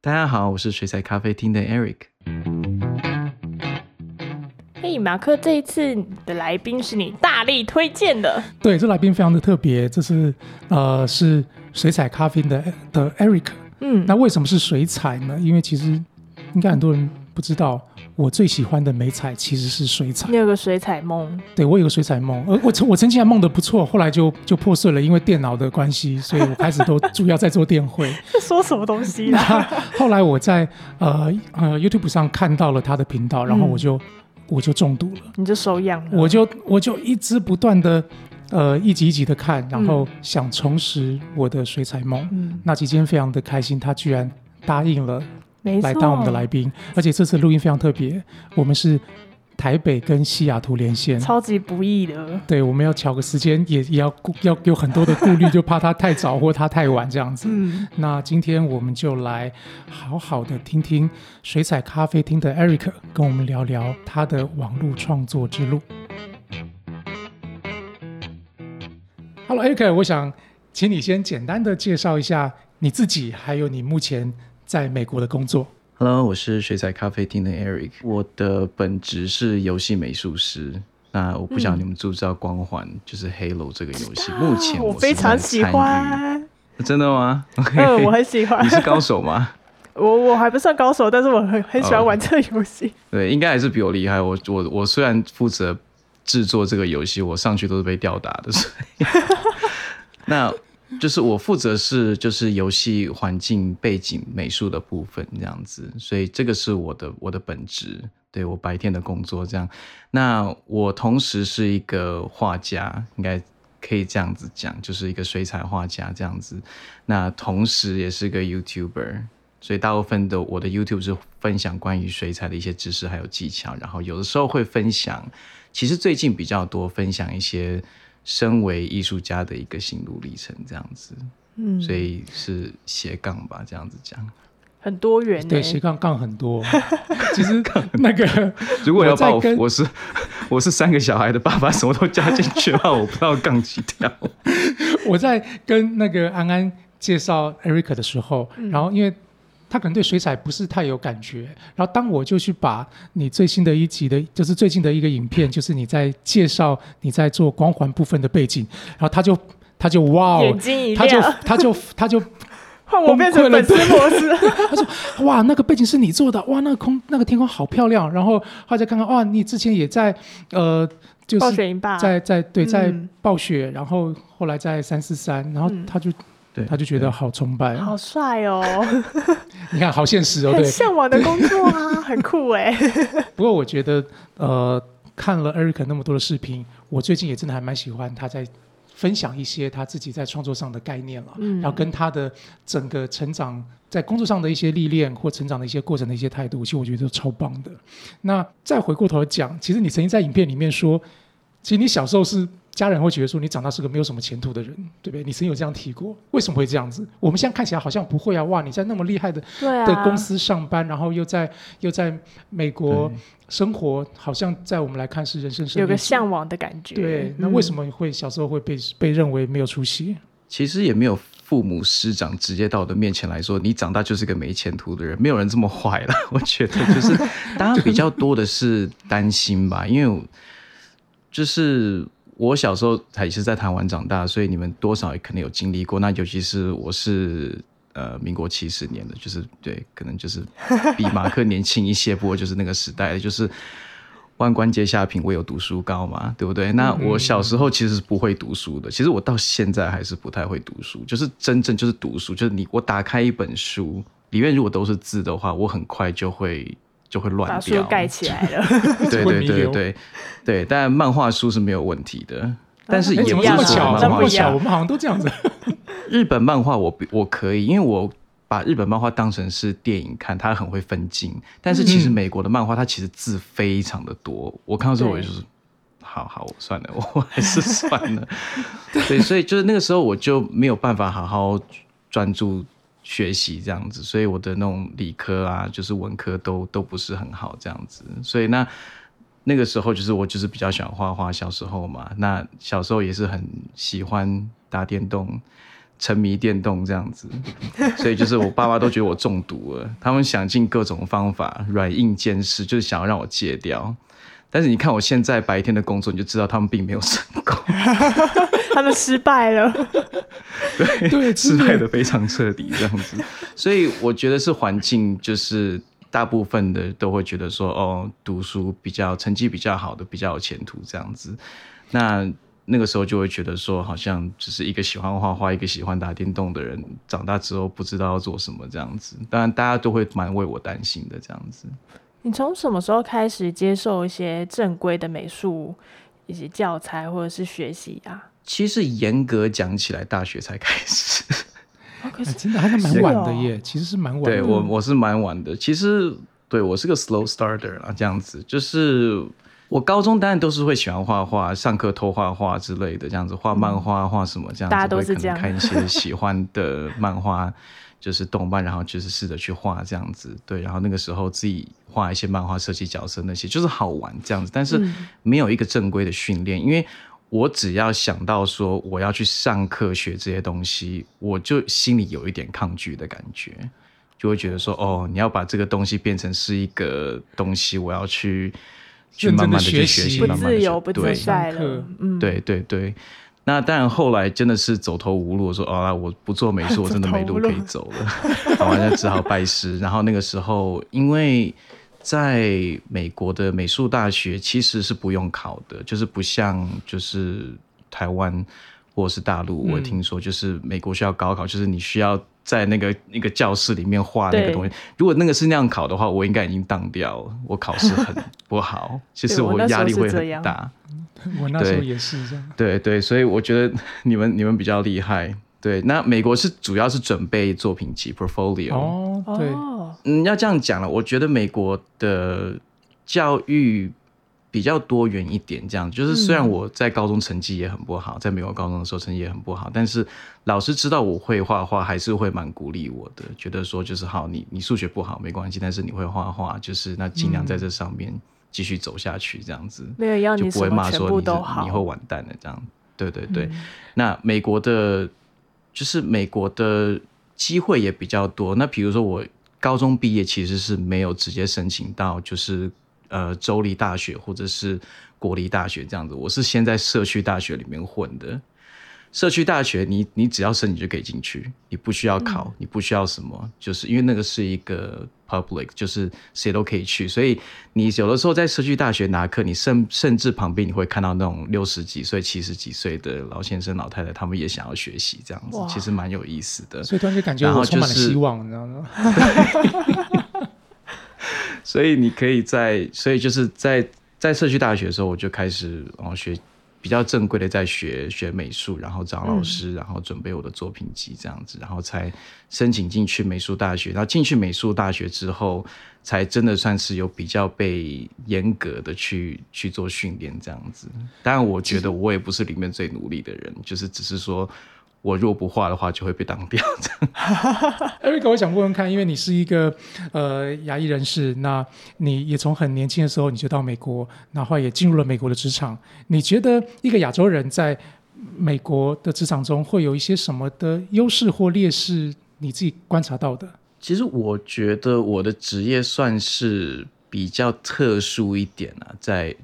大家好，我是水彩咖啡厅的 Eric。嘿，马克，这一次的来宾是你大力推荐的。对，这来宾非常的特别，这是呃是水彩咖啡的的 Eric。嗯，那为什么是水彩呢？因为其实应该很多人不知道，我最喜欢的美彩其实是水彩你。有个水彩梦，对我有个水彩梦，呃，我曾我曾经还梦得不错，后来就就破碎了，因为电脑的关系，所以我开始都主要在做电绘。这 说什么东西呢？后来我在呃呃 YouTube 上看到了他的频道，然后我就、我就中毒了。你就手痒了。我就我就一直不断的呃一集一集的看，然后想重拾我的水彩梦。嗯，那今天非常的开心，他居然答应了来当我们的来宾，而且这次录音非常特别，我们是台北跟西雅图连线。超级不易的。对，我们要调个时间，也也要顾要有很多的顾虑，就怕他太早或他太晚这样子。嗯，那今天我们就来好好的听听水彩咖啡厅的 Eric 跟我们聊聊他的网络创作之路。Hello，Eric，我想请你先简单的介绍一下你自己，还有你目前在美国的工作。Hello，我是水彩咖啡厅的 Eric。我的本职是游戏美术师。那我不晓得你们知不知道《光环》就是 Halo 这个游戏，目前是我非常喜。欢。真的吗？OK，嗯，我很喜欢你。是高手吗？我我还不算高手，但是我很很喜欢玩这个游戏。对，应该还是比我厉害。我我我虽然负责制作这个游戏，我上去都是被吊打的，所以 那就是我负责是就是游戏环境背景美术的部分这样子，所以这个是我的我的本职，对我白天的工作这样。那我同时是一个画家，应该可以这样子讲，就是一个水彩画家这样子。那同时也是个 YouTuber。所以大部分的我的 YouTube 是分享关于水彩的一些知识还有技巧，然后有的时候会分享，其实最近比较多分享一些身为艺术家的一个心路历程这样子，嗯，所以是斜杠吧，这样子讲。很多元呢。对，斜杠杠很多。其实那个 如果要把我我是我是三个小孩的爸爸，什么都加进去的话，我不知道杠几条。我在跟那个安安介绍 Eric 的时候，然后因为他可能对水彩不是太有感觉，然后当我就去把你最新的一集的，就是最近的一个影片，就是你在介绍你在做光环部分的背景，然后他就他就哇哦眼，睛一他就亮，他就他就 换我变成粉丝模式。他说：“哇，那个背景是你做的，哇，那个空那个天空好漂亮。”然后后来再看看，哇，你之前也在呃，就暴是在在对在嗯暴雪，然后后来在三四三，然后嗯他就、对他就觉得好崇拜，好帅哦，你看好现实哦，很对。向往的工作啊，很酷哎。不过我觉得呃，看了 Eric 那么多的视频，我最近也真的还蛮喜欢他在分享一些他自己在创作上的概念了，嗯然后跟他的整个成长在工作上的一些历练或成长的一些过程的一些态度，其实我觉得都超棒的。那再回过头来讲，其实你曾经在影片里面说，其实你小时候是家人会觉得说你长大是个没有什么前途的人，对不对？你曾经有这样提过，为什么会这样子？我们现在看起来好像不会啊，哇，你在那么厉害的对啊，的公司上班，然后又在又在美国生活，好像在我们来看是人生有个向往的感觉。对，那嗯为什么会小时候会被被认为没有出息？其实也没有父母师长直接到我的面前来说，你长大就是个没前途的人，没有人这么坏了。我觉得就是 大家比较多的是担心吧，因为我就是我小时候也是在台湾长大，所以你们多少也可能有经历过。那尤其是我是呃民国七十年的，就是对，可能就是比马克年轻一些，不过就是那个时代的，就是。万官皆下品，唯有读书高嘛，对不对？那我小时候其实是不会读书的，其实我到现在还是不太会读书，就是真正就是读书，就是你我打开一本书，里面如果都是字的话，我很快就会就会乱把书掉。盖起来了。对对对对对，但漫画书是没有问题的，但是也不是说么这么巧？我们好像都这样子。日本漫画我比我可以，因为我把日本漫画当成是电影看，它很会分镜。但是其实嗯美国的漫画，它其实字非常的多。我看到之后，我就是，好好算了，我还是算了。对，所以就是那个时候我就没有办法好好专注学习这样子，所以我的那种理科啊，就是文科都都不是很好这样子。所以那那个时候就是我就是比较喜欢画画，小时候嘛，那小时候也是很喜欢打电动。沉迷电动这样子，所以就是我爸妈都觉得我中毒了，他们想尽各种方法，软硬兼施，就是想要让我戒掉。但是你看我现在白天的工作，你就知道他们并没有成功，他们失败了。对对失败的非常彻底这样子。所以我觉得是环境，就是大部分的都会觉得说，哦，读书比较成绩比较好的，比较有前途这样子。那那个时候就会觉得说，好像只是一个喜欢画画、一个喜欢打电动的人，长大之后不知道要做什么这样子。当然，大家都会蛮为我担心的这样子。你从什么时候开始接受一些正规的美术以及教材或者是学习啊？其实严格讲起来，大学才开始。啊，可哎是真的还是蛮晚的哦耶，其实是蛮晚的。对我我是蛮晚的，其实对我是个 slow starter 啊，这样子就是我高中当然都是会喜欢画画，上课偷画画之类的，这样子画漫画、画什么这样子，大家都是这样能看一些喜欢的漫画，就是动漫，然后就是试着去画这样子，对，然后那个时候自己画一些漫画、设计角色那些，就是好玩这样子，但是嗯没有一个正规的训练，因为。我只要想到说我要去上课学这些东西，我就心里有一点抗拒的感觉。就会觉得说，哦，你要把这个东西变成是一个东西，我要去去慢慢的去学习，不慢慢地自由、不对自在了。嗯，对对对。那当然，后来真的是走投无路，说哦，我不做美术，我真的没路可以走了，然后就只好拜师。然后那个时候，因为在美国的美术大学其实是不用考的，就是不像就是台湾或者是大陆，我嗯听说就是美国需要高考，就是你需要在那个那个教室里面画那个对东西。如果那个是那样考的话，我应该已经当掉了，我考试很不好，其实我压力会很大。我那时候对也是这样。对对，所以我觉得你们你们比较厉害。对，那美国是主要是准备作品集 portfolio。哦，对，哦，嗯，要这样讲了，我觉得美国的教育比较多元一点，这样就是虽然嗯我在高中成绩也很不好，在美国高中的时候成绩也很不好，但是老师知道我会画画，还是会蛮鼓励我的，觉得说就是好，你你数学不好没关系，但是你会画画，就是那尽量在这上面继续走下去，这样子。没有要就不会你什么全骂说你是部都好，你以后完蛋了这样。对对对，嗯那美国的，就是美国的机会也比较多。那比如说我高中毕业其实是没有直接申请到，就是呃州立大学或者是国立大学这样子，我是先在社区大学里面混的。社区大学你，你只要申请就可以进去，你不需要考，你不需要什么，就是因为那个是一个 public，就是谁都可以去，所以你有的时候在社区大学拿课，你甚甚至旁边你会看到那种六十几岁、七十几岁的老先生、老太太，他们也想要学习，这样子其实蛮有意思的。所以突然就感觉然后我充满了就是希望，你知道吗？所以你可以在，所以就是在在社区大学的时候，我就开始哦学比较正规的在学学美术，然后找老师，然后准备我的作品集这样子，然后才申请进去美术大学。然后进去美术大学之后，才真的算是有比较被严格的去去做训练这样子。当然，我觉得我也不是里面最努力的人，就是只是说。我若不画的话，就会被当掉。Eric，我想问问看，因为你是一个呃牙医人士，那你也从很年轻的时候你就到美国，然后也进入了美国的职场。你觉得一个亚洲人在美国的职场中会有一些什么的优势或劣势？你自己观察到的？其实我觉得我的职业算是比较特殊一点啊，在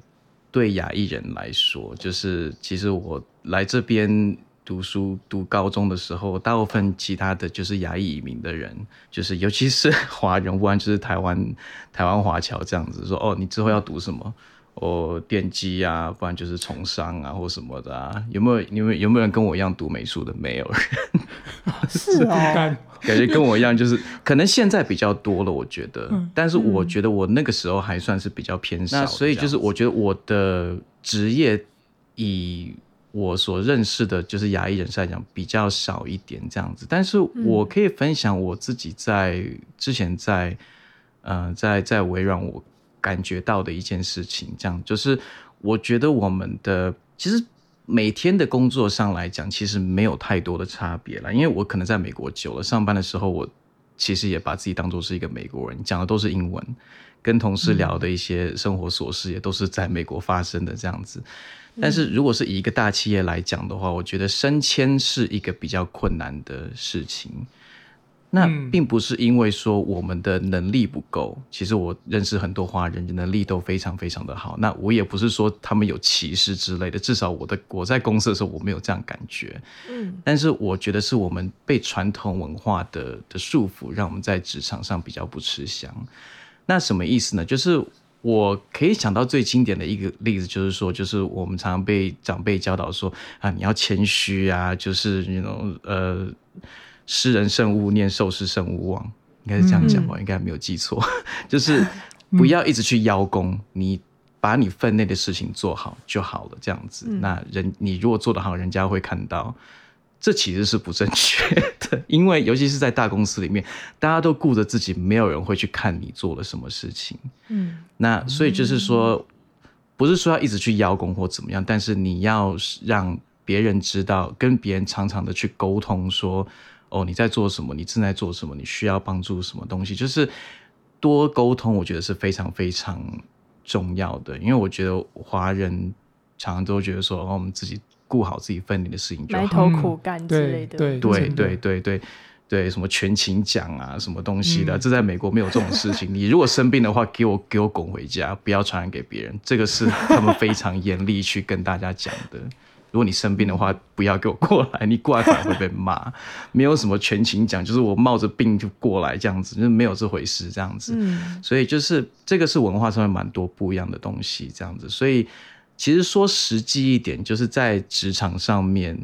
对亚裔人来说，就是其实我来这边读书读高中的时候，大部分其他的就是亚裔移民的人，就是尤其是华人，不然就是台湾台湾华侨这样子说，哦，你之后要读什么？哦，电机啊，不然就是从商啊，或什么的啊。有没有有没有有没有人跟我一样读美术的？没有人。是哦，感觉跟我一样，就是可能现在比较多了，我觉得，嗯但是我觉得我那个时候还算是比较偏少所以就是我觉得我的职业以我所认识的，就是牙医人士来讲比较少一点这样子，但是我可以分享我自己在之前在呃在在微软我感觉到的一件事情，这样就是我觉得我们的其实每天的工作上来讲，其实没有太多的差别了。因为我可能在美国久了，上班的时候我其实也把自己当做是一个美国人，讲的都是英文。跟同事聊的一些生活琐事，也都是在美国发生的这样子。但是如果是以一个大企业来讲的话，我觉得升迁是一个比较困难的事情。那并不是因为说我们的能力不够，其实我认识很多华人，能力都非常非常的好。那我也不是说他们有歧视之类的，至少我的我在公司的时候我没有这样感觉。嗯，但是我觉得是我们被传统文化的的束缚，让我们在职场上比较不吃香。那什么意思呢？就是我可以想到最经典的一个例子，就是说，就是我们常常被长辈教导说啊，你要谦虚啊，就是那种呃。施人圣勿念，受事圣勿忘，应该是这样讲吧？应该没有记错，就是不要一直去邀功，你把你分内的事情做好就好了，这样子。那人你如果做得好，人家会看到，这其实是不正确的，因为尤其是在大公司里面，大家都顾着自己，没有人会去看你做了什么事情。嗯，那所以就是说，不是说要一直去邀功或怎么样，但是你要让别人知道，跟别人常常的去沟通说。哦，你在做什么？你正在做什么？你需要帮助什么东西？就是多沟通，我觉得是非常非常重要的。因为我觉得华人常常都觉得说，哦，我们自己顾好自己分内的事情就好，埋头苦干之类的。对对对对对对，什么全勤奖啊，什么东西的，这在美国没有这种事情。你如果生病的话，给我给我滚回家，不要传染给别人。这个是他们非常严厉去跟大家讲的。如果你生病的话，不要给我过来，你过来反而会被骂。没有什么全勤奖，就是我冒着病就过来这样子，就是没有这回事这样子。所以就是这个是文化上面蛮多不一样的东西这样子。所以其实说实际一点，就是在职场上面，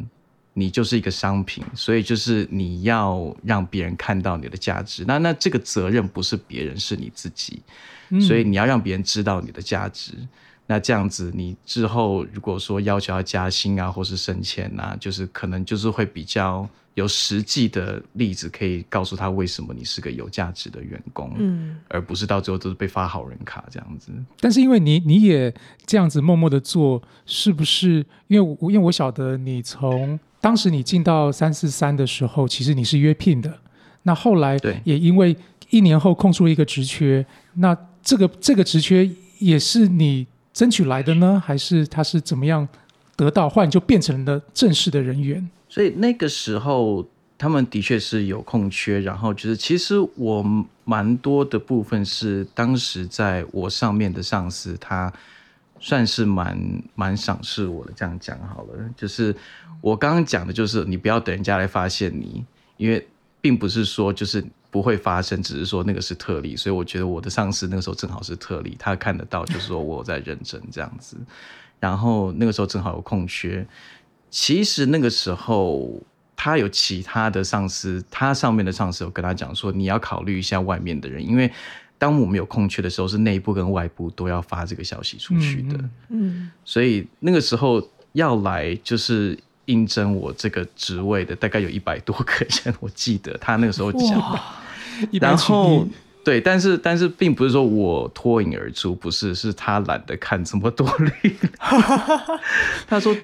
你就是一个商品，所以就是你要让别人看到你的价值。那那这个责任不是别人，是你自己，所以你要让别人知道你的价值。那这样子，你之后如果说要求要加薪啊，或是升迁啊，就是可能就是会比较有实际的例子，可以告诉他为什么你是个有价值的员工，嗯，而不是到最后都是被发好人卡这样子。但是因为你你也这样子默默的做，是不是？因为我因为我晓得你从当时你进到三四三的时候，其实你是约聘的，那后来也因为一年后空出一个职缺，那这个这个职缺也是你。争取来的呢，还是他是怎么样得到，或者就变成了正式的人员？所以那个时候，他们的确是有空缺，然后就是其实我蛮多的部分是当时在我上面的上司，他算是蛮蛮赏识我的。这样讲好了，就是我刚刚讲的，就是你不要等人家来发现你，因为并不是说就是。不会发生，只是说那个是特例，所以我觉得我的上司那个时候正好是特例，他看得到，就是说我在认真这样子。然后那个时候正好有空缺，其实那个时候他有其他的上司，他上面的上司有跟他讲说，你要考虑一下外面的人，因为当我们有空缺的时候，是内部跟外部都要发这个消息出去的。嗯，所以那个时候要来就是。应征我这个职位的大概有一百多个人，我记得他那个时候讲的。然后对，但是但是并不是说我脱颖而出，不是，是他懒得看这么多履 他说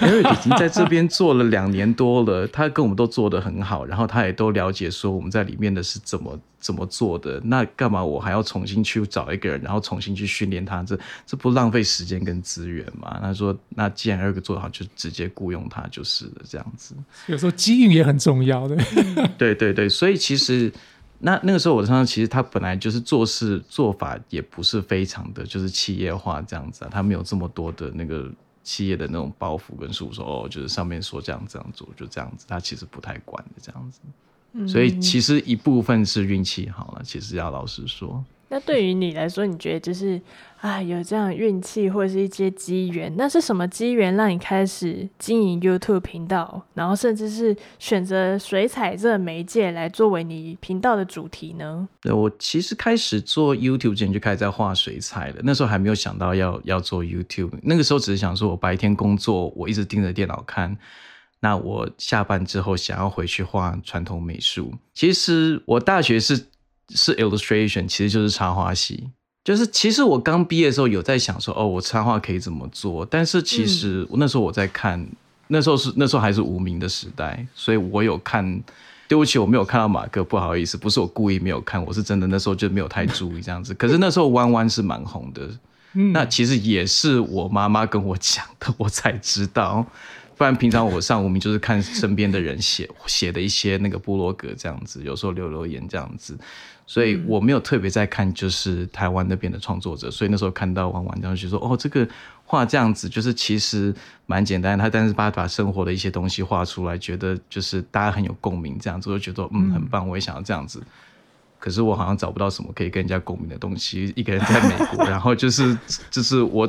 ，Eric 已经在这边做了两年多了，他跟我们都做得很好，然后他也都了解说我们在里面的是怎么。怎么做的？那干嘛我还要重新去找一个人，然后重新去训练他？这这不浪费时间跟资源吗？他说：“那既然二个做好，就直接雇佣他就是了。”这样子，有时候机遇也很重要的。对对对，所以其实那那个时候我的上其实他本来就是做事做法也不是非常的就是企业化这样子啊，他没有这么多的那个企业的那种包袱跟束说哦，就是上面说这样这样做就这样子，他其实不太管的这样子。所以其实一部分是运气好了，其实要老实说。那对于你来说，你觉得就是啊，有这样运气或者是一些机缘，那是什么机缘让你开始经营 YouTube 频道，然后甚至是选择水彩这个媒介来作为你频道的主题呢？对我其实开始做 YouTube 之前就开始在画水彩了，那时候还没有想到要要做 YouTube，那个时候只是想说我白天工作，我一直盯着电脑看。那我下班之后想要回去画传统美术。其实我大学是是 illustration，其实就是插画系。就是其实我刚毕业的时候有在想说，哦，我插画可以怎么做？但是其实那时候我在看，那时候是那时候还是无名的时代，所以我有看对不起，我没有看到马克，不好意思，不是我故意没有看，我是真的那时候就没有太注意这样子。可是那时候弯弯是蛮红的，嗯那其实也是我妈妈跟我讲的，我才知道。不然平常我上无名就是看身边的人写写的一些那个部落格这样子，有时候留留言这样子，所以我没有特别在看就是台湾那边的创作者，所以那时候看到玩玩这样就说哦，这个画这样子就是其实蛮简单，他但是把把生活的一些东西画出来，觉得就是大家很有共鸣这样子，就觉得嗯很棒，我也想要这样子。可是我好像找不到什么可以跟人家共鸣的东西。一个人在美国，然后就是就是我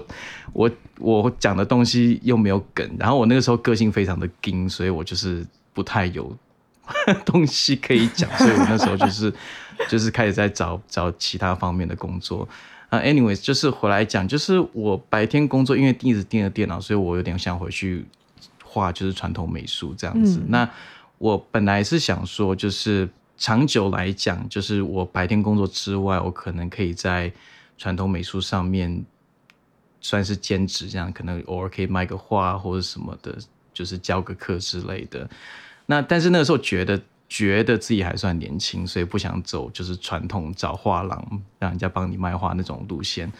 我我讲的东西又没有梗，然后我那个时候个性非常的硬，所以我就是不太有东西可以讲，所以我那时候就是就是开始在找找其他方面的工作。啊、a n y w a y s 就是回来讲，就是我白天工作，因为一直盯着电脑，所以我有点想回去画，就是传统美术这样子。嗯那我本来是想说，就是长久来讲，就是我白天工作之外，我可能可以在传统美术上面算是兼职，这样可能偶尔可以卖个画或者什么的，就是教个课之类的。那但是那个时候觉得觉得自己还算年轻，所以不想走就是传统找画廊让人家帮你卖画那种路线。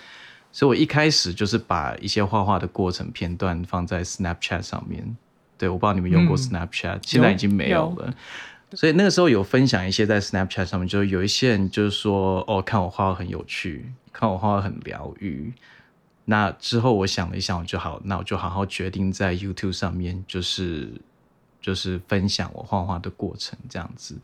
所以我一开始就是把一些画画的过程片段放在 Snapchat 上面。对，我不知道你们用过嗯 Snapchat，、现在已经没有了。所以那个时候有分享一些在 Snapchat 上面，就是有一些人就是说，哦，看我画画很有趣，看我画画很疗愈。那之后我想了一想，我就好，那我就好好决定在 YouTube 上面，就是就是分享我画画的过程这样子。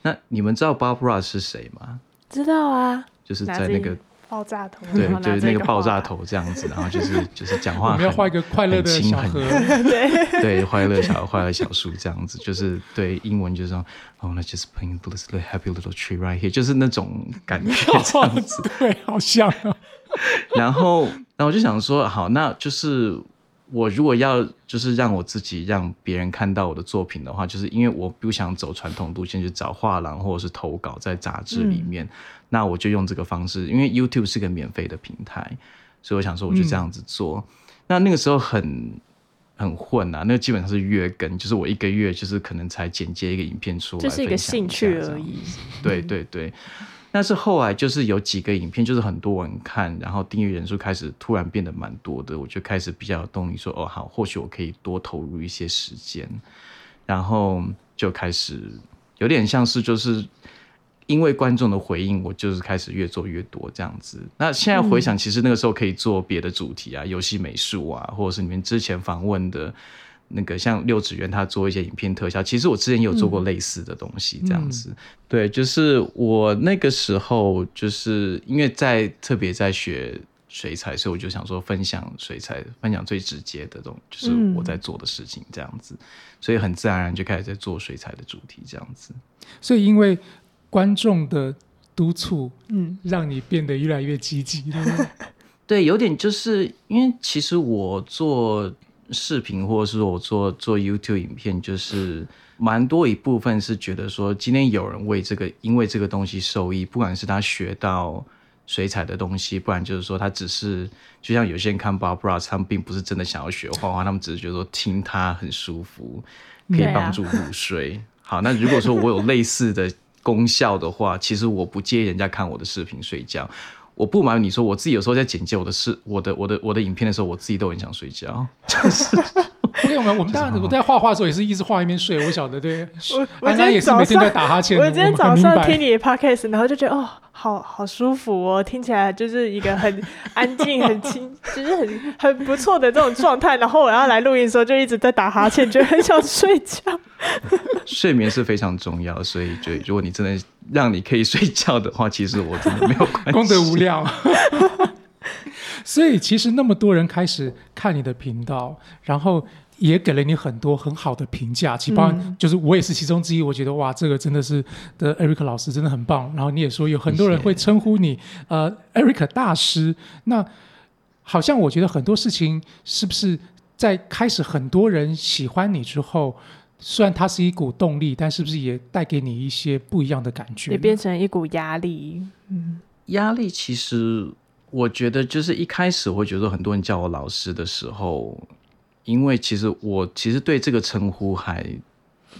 那你们知道 Bob Ross 是谁吗？知道啊，就是在那个爆炸头，对就是那个爆炸头这样子，然后就是就是讲话很我们要画一个快乐的很轻很小河，对，快乐小快乐小树这样子，就是对英文就是说，Oh, let's just this little happy little tree right here，就是那种感觉这样子。对，好像啊，然后，然后我就想说，好，那就是我如果要就是让我自己让别人看到我的作品的话，就是因为我不想走传统路线，去找画廊或者是投稿在杂志里面，那我就用这个方式，因为 YouTube 是个免费的平台，所以我想说我就这样子做。那那个时候很很混啊，那个基本上是月更，就是我一个月就是可能才剪接一个影片出来，就是一个兴趣而已。对对对，但是后来就是有几个影片，就是很多人看，然后订阅人数开始突然变得蛮多的，我就开始比较有动力说，哦好，或许我可以多投入一些时间，然后就开始有点像是就是。因为观众的回应，我就是开始越做越多这样子。那现在回想，其实那个时候可以做别的主题啊，游戏美术啊，或者是你们之前访问的那个像六指元他做一些影片特效，其实我之前也有做过类似的东西，这样子。对，就是我那个时候就是因为在特别在学水彩，所以我就想说分享水彩，分享最直接的东就是我在做的事情这样子，所以很自然而然就开始在做水彩的主题这样子。所以因为观众的督促，嗯，让你变得越来越积极，对不对？对，有点就是因为其实我做视频或者是我做做 YouTube 影片，就是蛮多一部分是觉得说，今天有人为这个因为这个东西受益，不管是他学到水彩的东西，不然就是说他只是就像有些人看 Bob Ross，他们并不是真的想要学画画，他们只是觉得说听他很舒服，可以帮助入睡。好，那如果说我有类似的功效的话，其实我不介意人家看我的视频睡觉。我不瞒你说，我自己有时候在剪接我的视、我的、我的、我的影片的时候，我自己都很想睡觉。就 是 OK，我们我们当然我在画画的时候也是一直画一边睡，我晓得对。我我今天早也是每天在上打哈欠，我今天早上听你的 podcast，然后就觉得哦，好好舒服哦，听起来就是一个很安静、很轻，就是很很不错的这种状态。然后我要来录音的时候，就一直在打哈欠，觉得很想睡觉。睡眠是非常重要，所以就如果你真的让你可以睡觉的话，其实我真的没有关系。功德无量。所以其实那么多人开始看你的频道，然后也给了你很多很好的评价，其包含就是我也是其中之一。我觉得哇，这个真的是的，Eric 老师真的很棒。然后你也说有很多人会称呼你呃 Eric 大师。那好像我觉得很多事情是不是在开始很多人喜欢你之后，虽然它是一股动力，但是不是也带给你一些不一样的感觉？也变成一股压力。嗯压力其实我觉得就是一开始我会觉得很多人叫我老师的时候，因为其实我其实对这个称呼还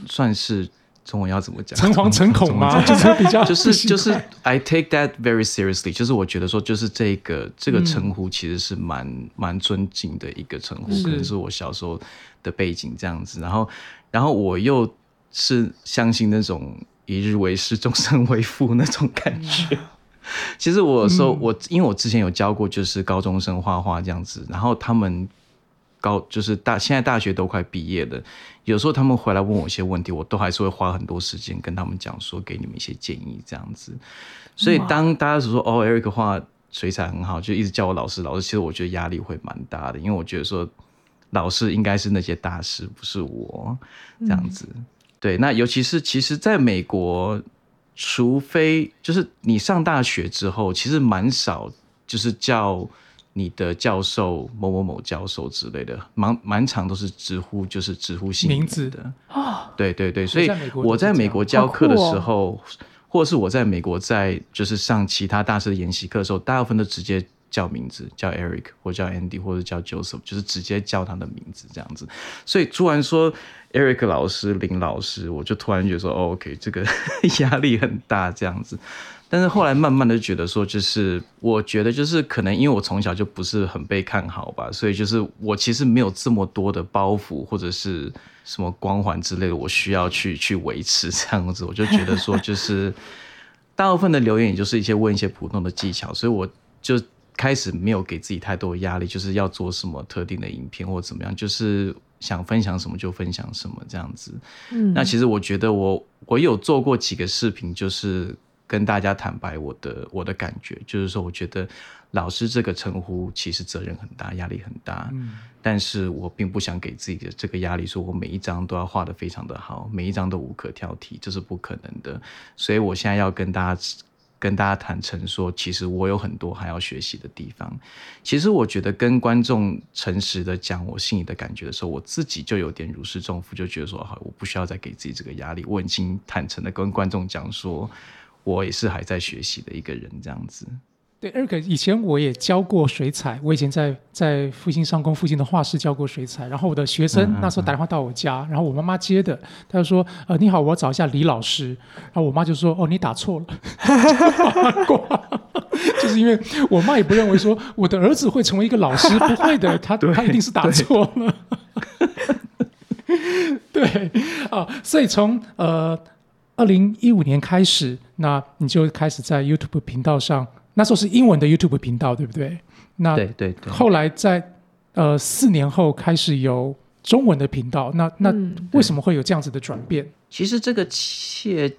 算是中文要怎么讲？诚惶诚恐吗？就是比较就是 就是 I take that very seriously，就是我觉得说，就是这个这个称呼其实是蛮蛮尊敬的一个称呼，可能是我小时候的背景这样子，然后然后我又是相信那种一日为师，终身为父那种感觉。其实我有时候、嗯我因为我之前有教过就是高中生画画这样子，然后他们高就是大现在大学都快毕业了，有时候他们回来问我一些问题，我都还是会花很多时间跟他们讲说，给你们一些建议这样子。所以当大家说哦，Eric 画水彩很好，就一直叫我老师老师，其实我觉得压力会蛮大的，因为我觉得说老师应该是那些大师，不是我这样子。对，那尤其是其实在美国，除非就是你上大学之后，其实蛮少就是叫你的教授某某某教授之类的，满满场都是直呼就是直呼姓名字。的。啊，对对对，所以我在美国教课的时候，或者是我在美国在就是上其他大师的研习课的时候，大部分都直接叫名字，叫 Eric 或叫 Andy 或者叫 Joseph，就是直接叫他的名字这样子。所以突然说 Eric 老师、林老师，我就突然觉得说、哦、，OK，这个 压力很大这样子。但是后来慢慢的觉得说，就是我觉得就是可能因为我从小就不是很被看好吧，所以就是我其实没有这么多的包袱或者是什么光环之类的，我需要去去维持这样子。我就觉得说，就是 大部分的留言也就是一些问一些普通的技巧，所以我就开始没有给自己太多的压力，就是要做什么特定的影片或怎么样，就是想分享什么就分享什么这样子。嗯，那其实我觉得我我有做过几个视频，就是跟大家坦白我的我的感觉，就是说我觉得老师这个称呼其实责任很大，压力很大，嗯但是我并不想给自己的这个压力，说我每一张都要画的非常的好，每一张都无可挑剔，这是不可能的。所以我现在要跟大家跟大家坦诚说，其实我有很多还要学习的地方。其实我觉得跟观众诚实的讲我心里的感觉的时候，我自己就有点如释重负，就觉得说，好，我不需要再给自己这个压力，我已经坦诚的跟观众讲说，我也是还在学习的一个人，这样子。对，Eric，以前我也教过水彩，我以前在在复兴上工附近的画室教过水彩，然后我的学生那时候打电话到我家，然后我妈妈接的，她就说：“呃，你好，我要找一下李老师。”然后我妈就说：“哦，你打错了。” 就是因为我妈也不认为说我的儿子会成为一个老师，不会的，他他 一定是打错了。对啊，所以从呃二零一五年开始，那你就开始在 YouTube 频道上，那时候是英文的 YouTube 频道，对不对？那对对对。后来在呃四年后开始有中文的频道，那那嗯为什么会有这样子的转变？其实这个切，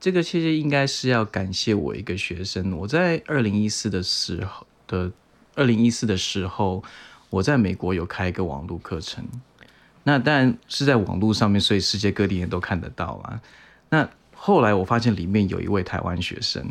这个切切应该是要感谢我一个学生。我在二零一四的时候的二零一四的时候，我在美国有开一个网络课程，那当然是在网络上面，所以世界各地人都看得到啦。那后来我发现里面有一位台湾学生，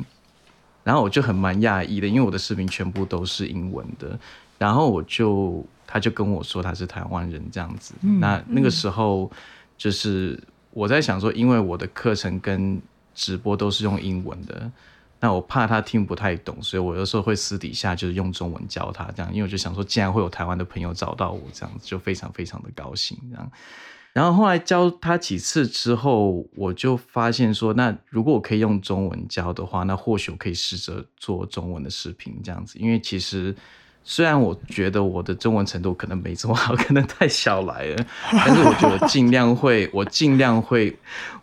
然后我就很蛮讶异的，因为我的视频全部都是英文的，然后我就他就跟我说他是台湾人这样子。嗯那那个时候就是我在想说，因为我的课程跟直播都是用英文的，那我怕他听不太懂，所以我有时候会私底下就是用中文教他这样，因为我就想说，既然会有台湾的朋友找到我这样子，就非常非常的高兴这样。然后后来教他几次之后，我就发现说，那如果我可以用中文教的话，那或许我可以试着做中文的视频这样子。因为其实虽然我觉得我的中文程度可能没这么好，可能太小来了，但是我觉得我尽量会，我尽量会，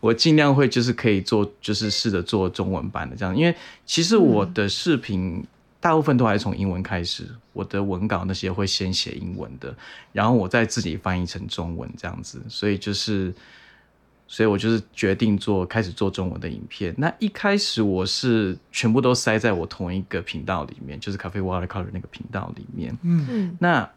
我尽量会就是可以做，就是试着做中文版的这样。因为其实我的视频。大部分都还是从英文开始，我的文稿那些会先写英文的，然后我再自己翻译成中文这样子，所以就是，所以我就是决定做开始做中文的影片。那一开始我是全部都塞在我同一个频道里面，就是 Cafe Watercolor 那个频道里面。嗯，嗯那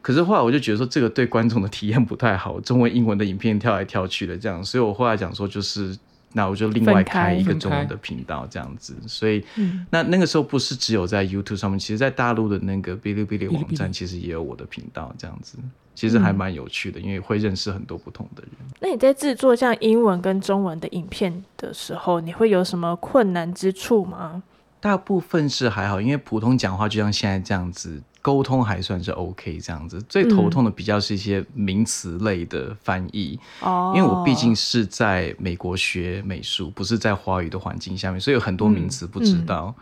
可是后来我就觉得说，这个对观众的体验不太好，中文、英文的影片跳来跳去的这样，所以我后来讲说，就是那我就另外开开一个中文的频道这样子，所以。嗯那那个时候不是只有在 YouTube 上面，其实在大陆的那个哔哩哔哩网站，其实也有我的频道，这样子，其实还蛮有趣的，因为会认识很多不同的人。那你在制作像英文跟中文的影片的时候，你会有什么困难之处吗？大部分是还好，因为普通讲话就像现在这样子，沟通还算是 OK 这样子。最头痛的比较是一些名词类的翻译，哦，因为我毕竟是在美国学美术，不是在华语的环境下面，所以有很多名词不知道。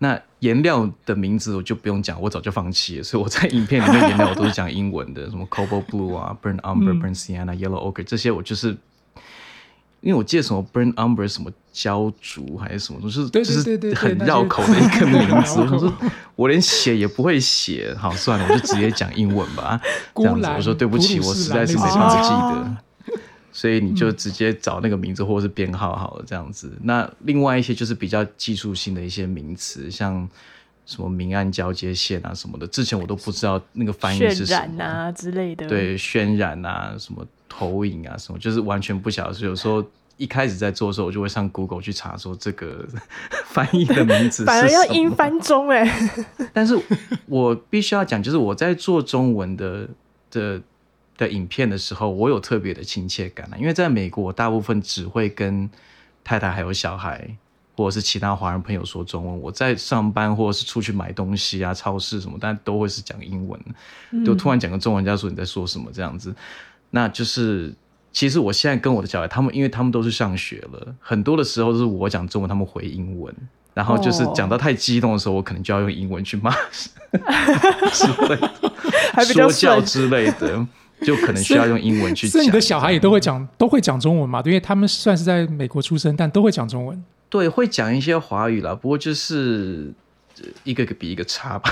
那颜料的名字我就不用讲，我早就放弃了。所以我在影片里面颜料我都是讲英文的，什么 cobalt blue 啊，burn umber、burn sienna、yellow ochre 这些，我就是因为我记得什么 burn umber 什么焦竹还是什么，就是就是很绕口的一个 名字。我想说，我连写也不会写，好算了，我就直接讲英文吧。这孤样子，我说对不起，我实在是没兰办法记得。所以你就直接找那个名字或者是编号好了，这样子。那另外一些就是比较技术性的一些名词，像什么明暗交接线啊什么的，之前我都不知道那个翻译是渲什么。染啊之类的，，对，渲染啊，什么投影啊，什么，就是完全不晓得。有时候一开始在做的时候，我就会上 Google 去查说这个 翻译的名字是 反而要英翻中哎、但是我必须要讲，就是我在做中文的的的影片的时候，我有特别的亲切感啊，因为在美国，我大部分只会跟太太还有小孩，或者是其他华人朋友说中文。我在上班或者是出去买东西啊、超市什么，但都会是讲英文。就突然讲个中文，人家说你在说什么这样子，那就是。其实我现在跟我的小孩，他们因为他们都是上学了，很多的时候都是我讲中文，他们回英文，然后就是哦讲到太激动的时候，我可能就要用英文去骂 之类的，还比较说教之类的，就可能需要用英文去讲。所以你的小孩也都会讲，都会讲中文嘛？因为他们算是在美国出生，但都会讲中文。对，会讲一些华语啦，不过就是呃一个比一个差吧。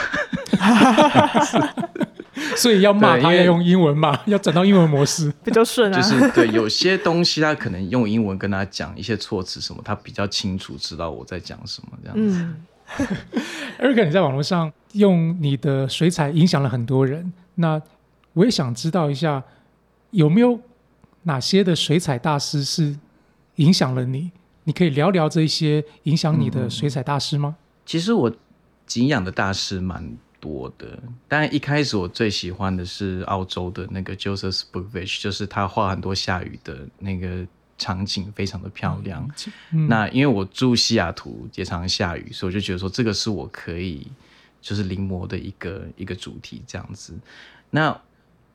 所以要骂对因为他要用英文骂，要转到英文模式。比较顺啊，就是对有些东西，他可能用英文跟他讲一些措辞什么，他比较清楚知道我在讲什么这样子。嗯，Eric，你在网络上用你的水彩影响了很多人，那我也想知道一下，有没有哪些的水彩大师是影响了你？你可以聊聊这些影响你的水彩大师吗？其实我敬仰的大师蛮多的，当然一开始我最喜欢的是澳洲的那个 Joseph Spookvich，就是他画很多下雨的那个场景，非常的漂亮。嗯那因为我住西雅图，也常常下雨，所以我就觉得说这个是我可以就是临摹的一个一个主题这样子。那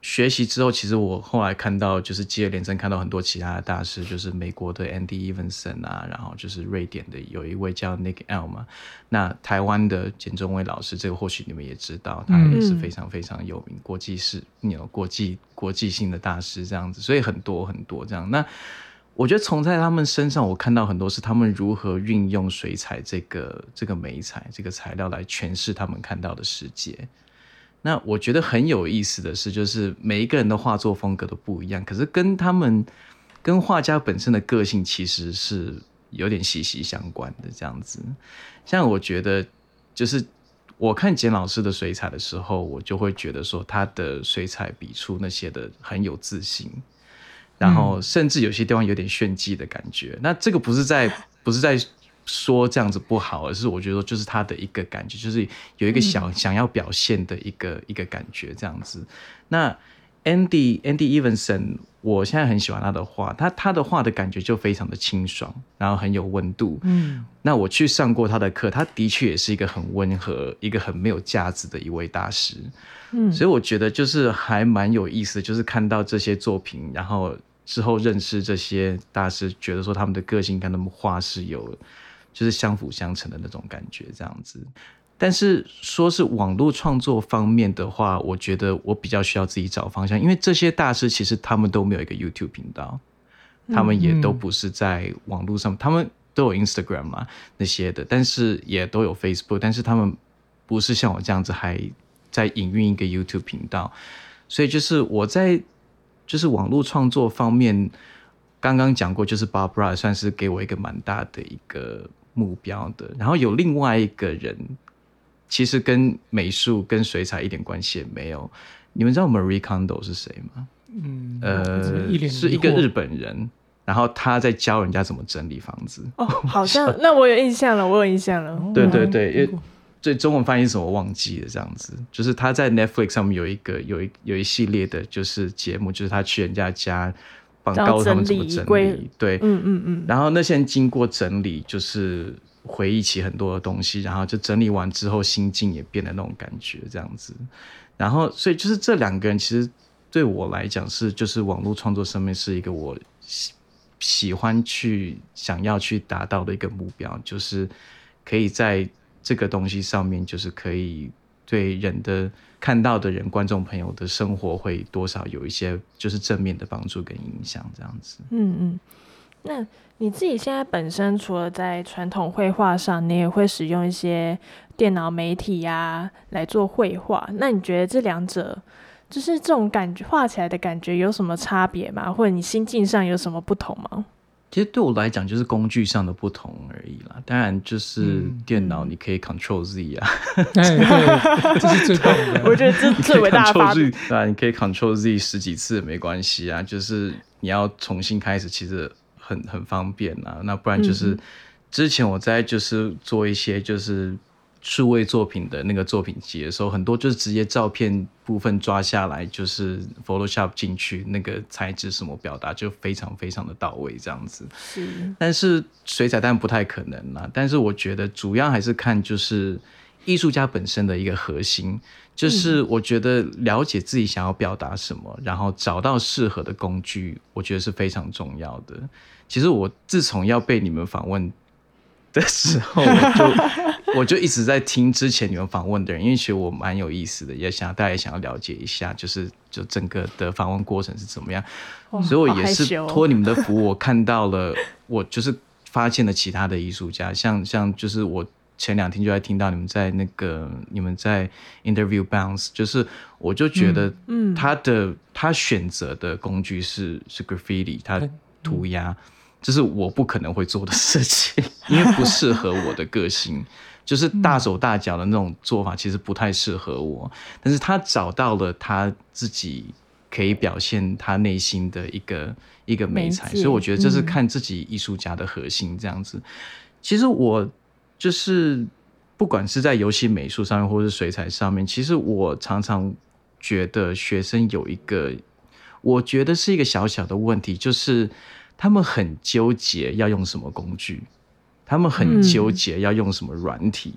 学习之后，其实我后来看到就是接二连三看到很多其他的大师，就是美国的 Andy Evenson 啊，然后就是瑞典的有一位叫 Nick L 嘛，那台湾的简中伟老师，这个或许你们也知道，他也是非常非常有名，国际是有国际国际性的大师这样子，所以很多很多这样。那我觉得从在他们身上，我看到很多是他们如何运用水彩这个这个美彩这个材料来诠释他们看到的世界。那我觉得很有意思的是，就是每一个人的画作风格都不一样，可是跟他们跟画家本身的个性其实是有点息息相关的这样子。像我觉得，就是我看简老师的水彩的时候，我就会觉得说他的水彩笔触那些的很有自信，然后甚至有些地方有点炫技的感觉。那这个不是在不是在说这样子不好，而是我觉得就是他的一个感觉，就是有一个想、想要表现的一个一个感觉这样子。那 Andy Andy Evenson，我现在很喜欢他的画，他他的画的感觉就非常的清爽，然后很有温度。嗯，那我去上过他的课，他的确也是一个很温和、一个很没有架子的一位大师。嗯所以我觉得就是还蛮有意思的，就是看到这些作品，然后之后认识这些大师，觉得说他们的个性跟他们画是有就是相辅相成的那种感觉，这样子。但是说是网络创作方面的话，我觉得我比较需要自己找方向，因为这些大师其实他们都没有一个 YouTube 频道，他们也都不是在网络上，他们都有 Instagram 嘛那些的，但是也都有 Facebook，但是他们不是像我这样子还在营运一个 YouTube 频道，所以就是我在就是网络创作方面，刚刚讲过，就是 Barbara 算是给我一个蛮大的一个目标的，然后有另外一个人，其实跟美术跟水彩一点关系也没有。你们知道 Marie Kondo 是谁吗？嗯，呃一，脸是一个日本人，然后他在教人家怎么整理房子。哦，好像 那我有印象了，我有印象了。对对对，因为中文翻译是什么我忘记了，这样子，就是他在 Netflix 上面有一个有一有一系列的，就是节目，就是他去人家家帮告诉他们怎么整理，对，嗯嗯嗯，然后那些人经过整理，就是回忆起很多的东西，然后就整理完之后心境也变得那种感觉这样子。然后所以就是这两个人其实对我来讲是就是网络创作上面是一个我喜喜欢去想要去达到的一个目标，就是可以在这个东西上面就是可以对人的看到的人观众朋友的生活会多少有一些就是正面的帮助跟影响这样子。嗯嗯，那你自己现在本身除了在传统绘画上，你也会使用一些电脑媒体呀、来做绘画。那你觉得这两者就是这种感觉画起来的感觉有什么差别吗？或者你心境上有什么不同吗？其实对我来讲，就是工具上的不同而已啦。当然，就是电脑你可以 Control Z 啊，这是最棒的。我觉得这是最伟大的发 Control 明 Z，。对啊，你可以 Control Z 十几次也没关系啊。就是你要重新开始，其实很很方便啊。那不然就是、嗯之前我在就是做一些就是数位作品的那个作品集的时候，很多就是直接照片部分抓下来，就是 Photoshop 进去，那个材质什么表达就非常非常的到位，这样子。是，但是水彩当然不太可能啦。但是我觉得主要还是看就是艺术家本身的一个核心，就是我觉得了解自己想要表达什么，然后找到适合的工具，我觉得是非常重要的。其实我自从要被你们访问的时候，我就我就一直在听之前你们访问的人，因为其实我蛮有意思的，也想大家也想要了解一下，就是就整个的访问过程是怎么样。哇所以我也是托你们的福，我看到了，我就是发现了其他的艺术家，像像就是我前两天就在听到你们在那个你们在 interview bounce，就是我就觉得，嗯他的、他选择的工具是是 graffiti，他嗯涂鸦，这是我不可能会做的事情，因为不适合我的个性。就是大手大脚的那种做法，其实不太适合我。但是他找到了他自己可以表现他内心的一个一个美彩，所以我觉得这是嗯看自己艺术家的核心这样子。其实我就是不管是在游戏美术上面，或是水彩上面，其实我常常觉得学生有一个，我觉得是一个小小的问题，就是他们很纠结要用什么工具，他们很嗯纠结要用什么软体。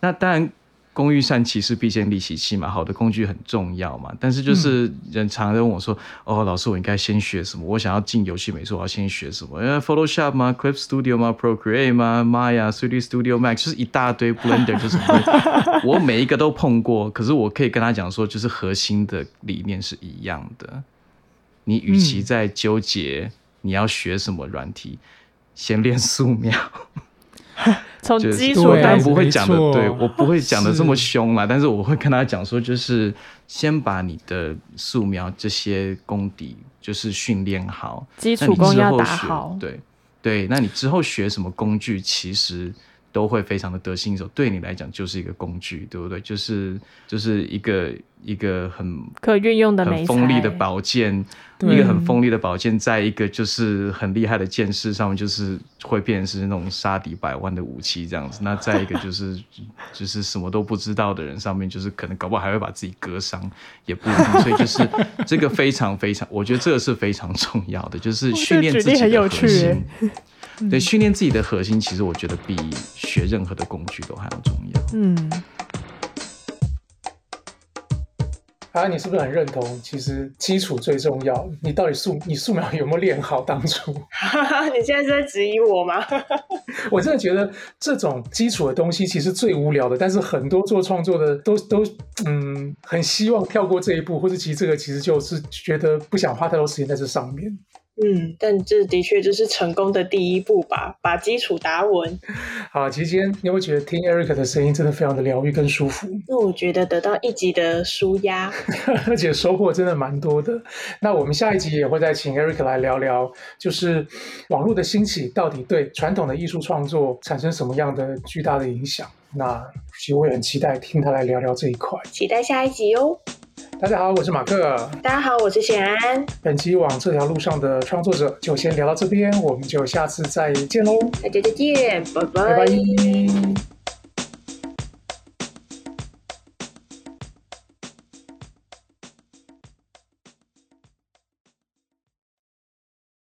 那当然，工欲善其事，必先利其器嘛，好的工具很重要嘛。但是就是人常常问我说：“哦，老师，我应该先学什么？我想要进游戏美术，我要先学什么？因为 Photoshop 吗？Clip Studio 吗？Procreate 吗？Maya、3D Studio Max 就是一大堆 Blender 就是 我每一个都碰过。可是我可以跟他讲说，就是核心的理念是一样的。你与其嗯在纠结你要学什么软体，先练素描。就是从基础当然不会讲的对我不会讲的这么是凶啦，但是我会跟他讲说，就是先把你的素描这些功底就是训练好，基础功要打好。对对，那你之后学什么工具，其实都会非常的得心应手，对你来讲就是一个工具，对不对？就是就是一个一个很可运用的很美锋利的材宝剑，一个很锋利的宝剑，在一个就是很厉害的剑士上面，就是会变成是那种杀敌百万的武器这样子。那再一个就是 就是什么都不知道的人上面，就是可能搞不好还会把自己割伤，也不一定。所以就是这个非常非常，我觉得这个是非常重要的，就是哇训练自己的核心。对，训练自己的核心，其实我觉得比学任何的工具都还要重要。嗯，啊，你是不是很认同？其实基础最重要。你到底素你素描有没有练好？当初 你现在是在质疑我吗？我真的觉得这种基础的东西其实最无聊的，但是很多做创作的都都嗯很希望跳过这一步，或者其实这个其实就是觉得不想花太多时间在这上面。嗯，但这的确就是成功的第一步吧，把基础打稳。好，其实今天你有没有觉得听 Eric 的声音真的非常的疗愈跟舒服？那我觉得得到一集的舒压，而且收获真的蛮多的。那我们下一集也会再请 Eric 来聊聊，就是网络的兴起到底对传统的艺术创作产生什么样的巨大的影响。那其实我也很期待听他来聊聊这一块。期待下一集哦。大家好，我是马克。大家好，我是显安，本期往这条路上的创作者就先聊到这边，我们就下次再见喽，大家再见，拜。拜拜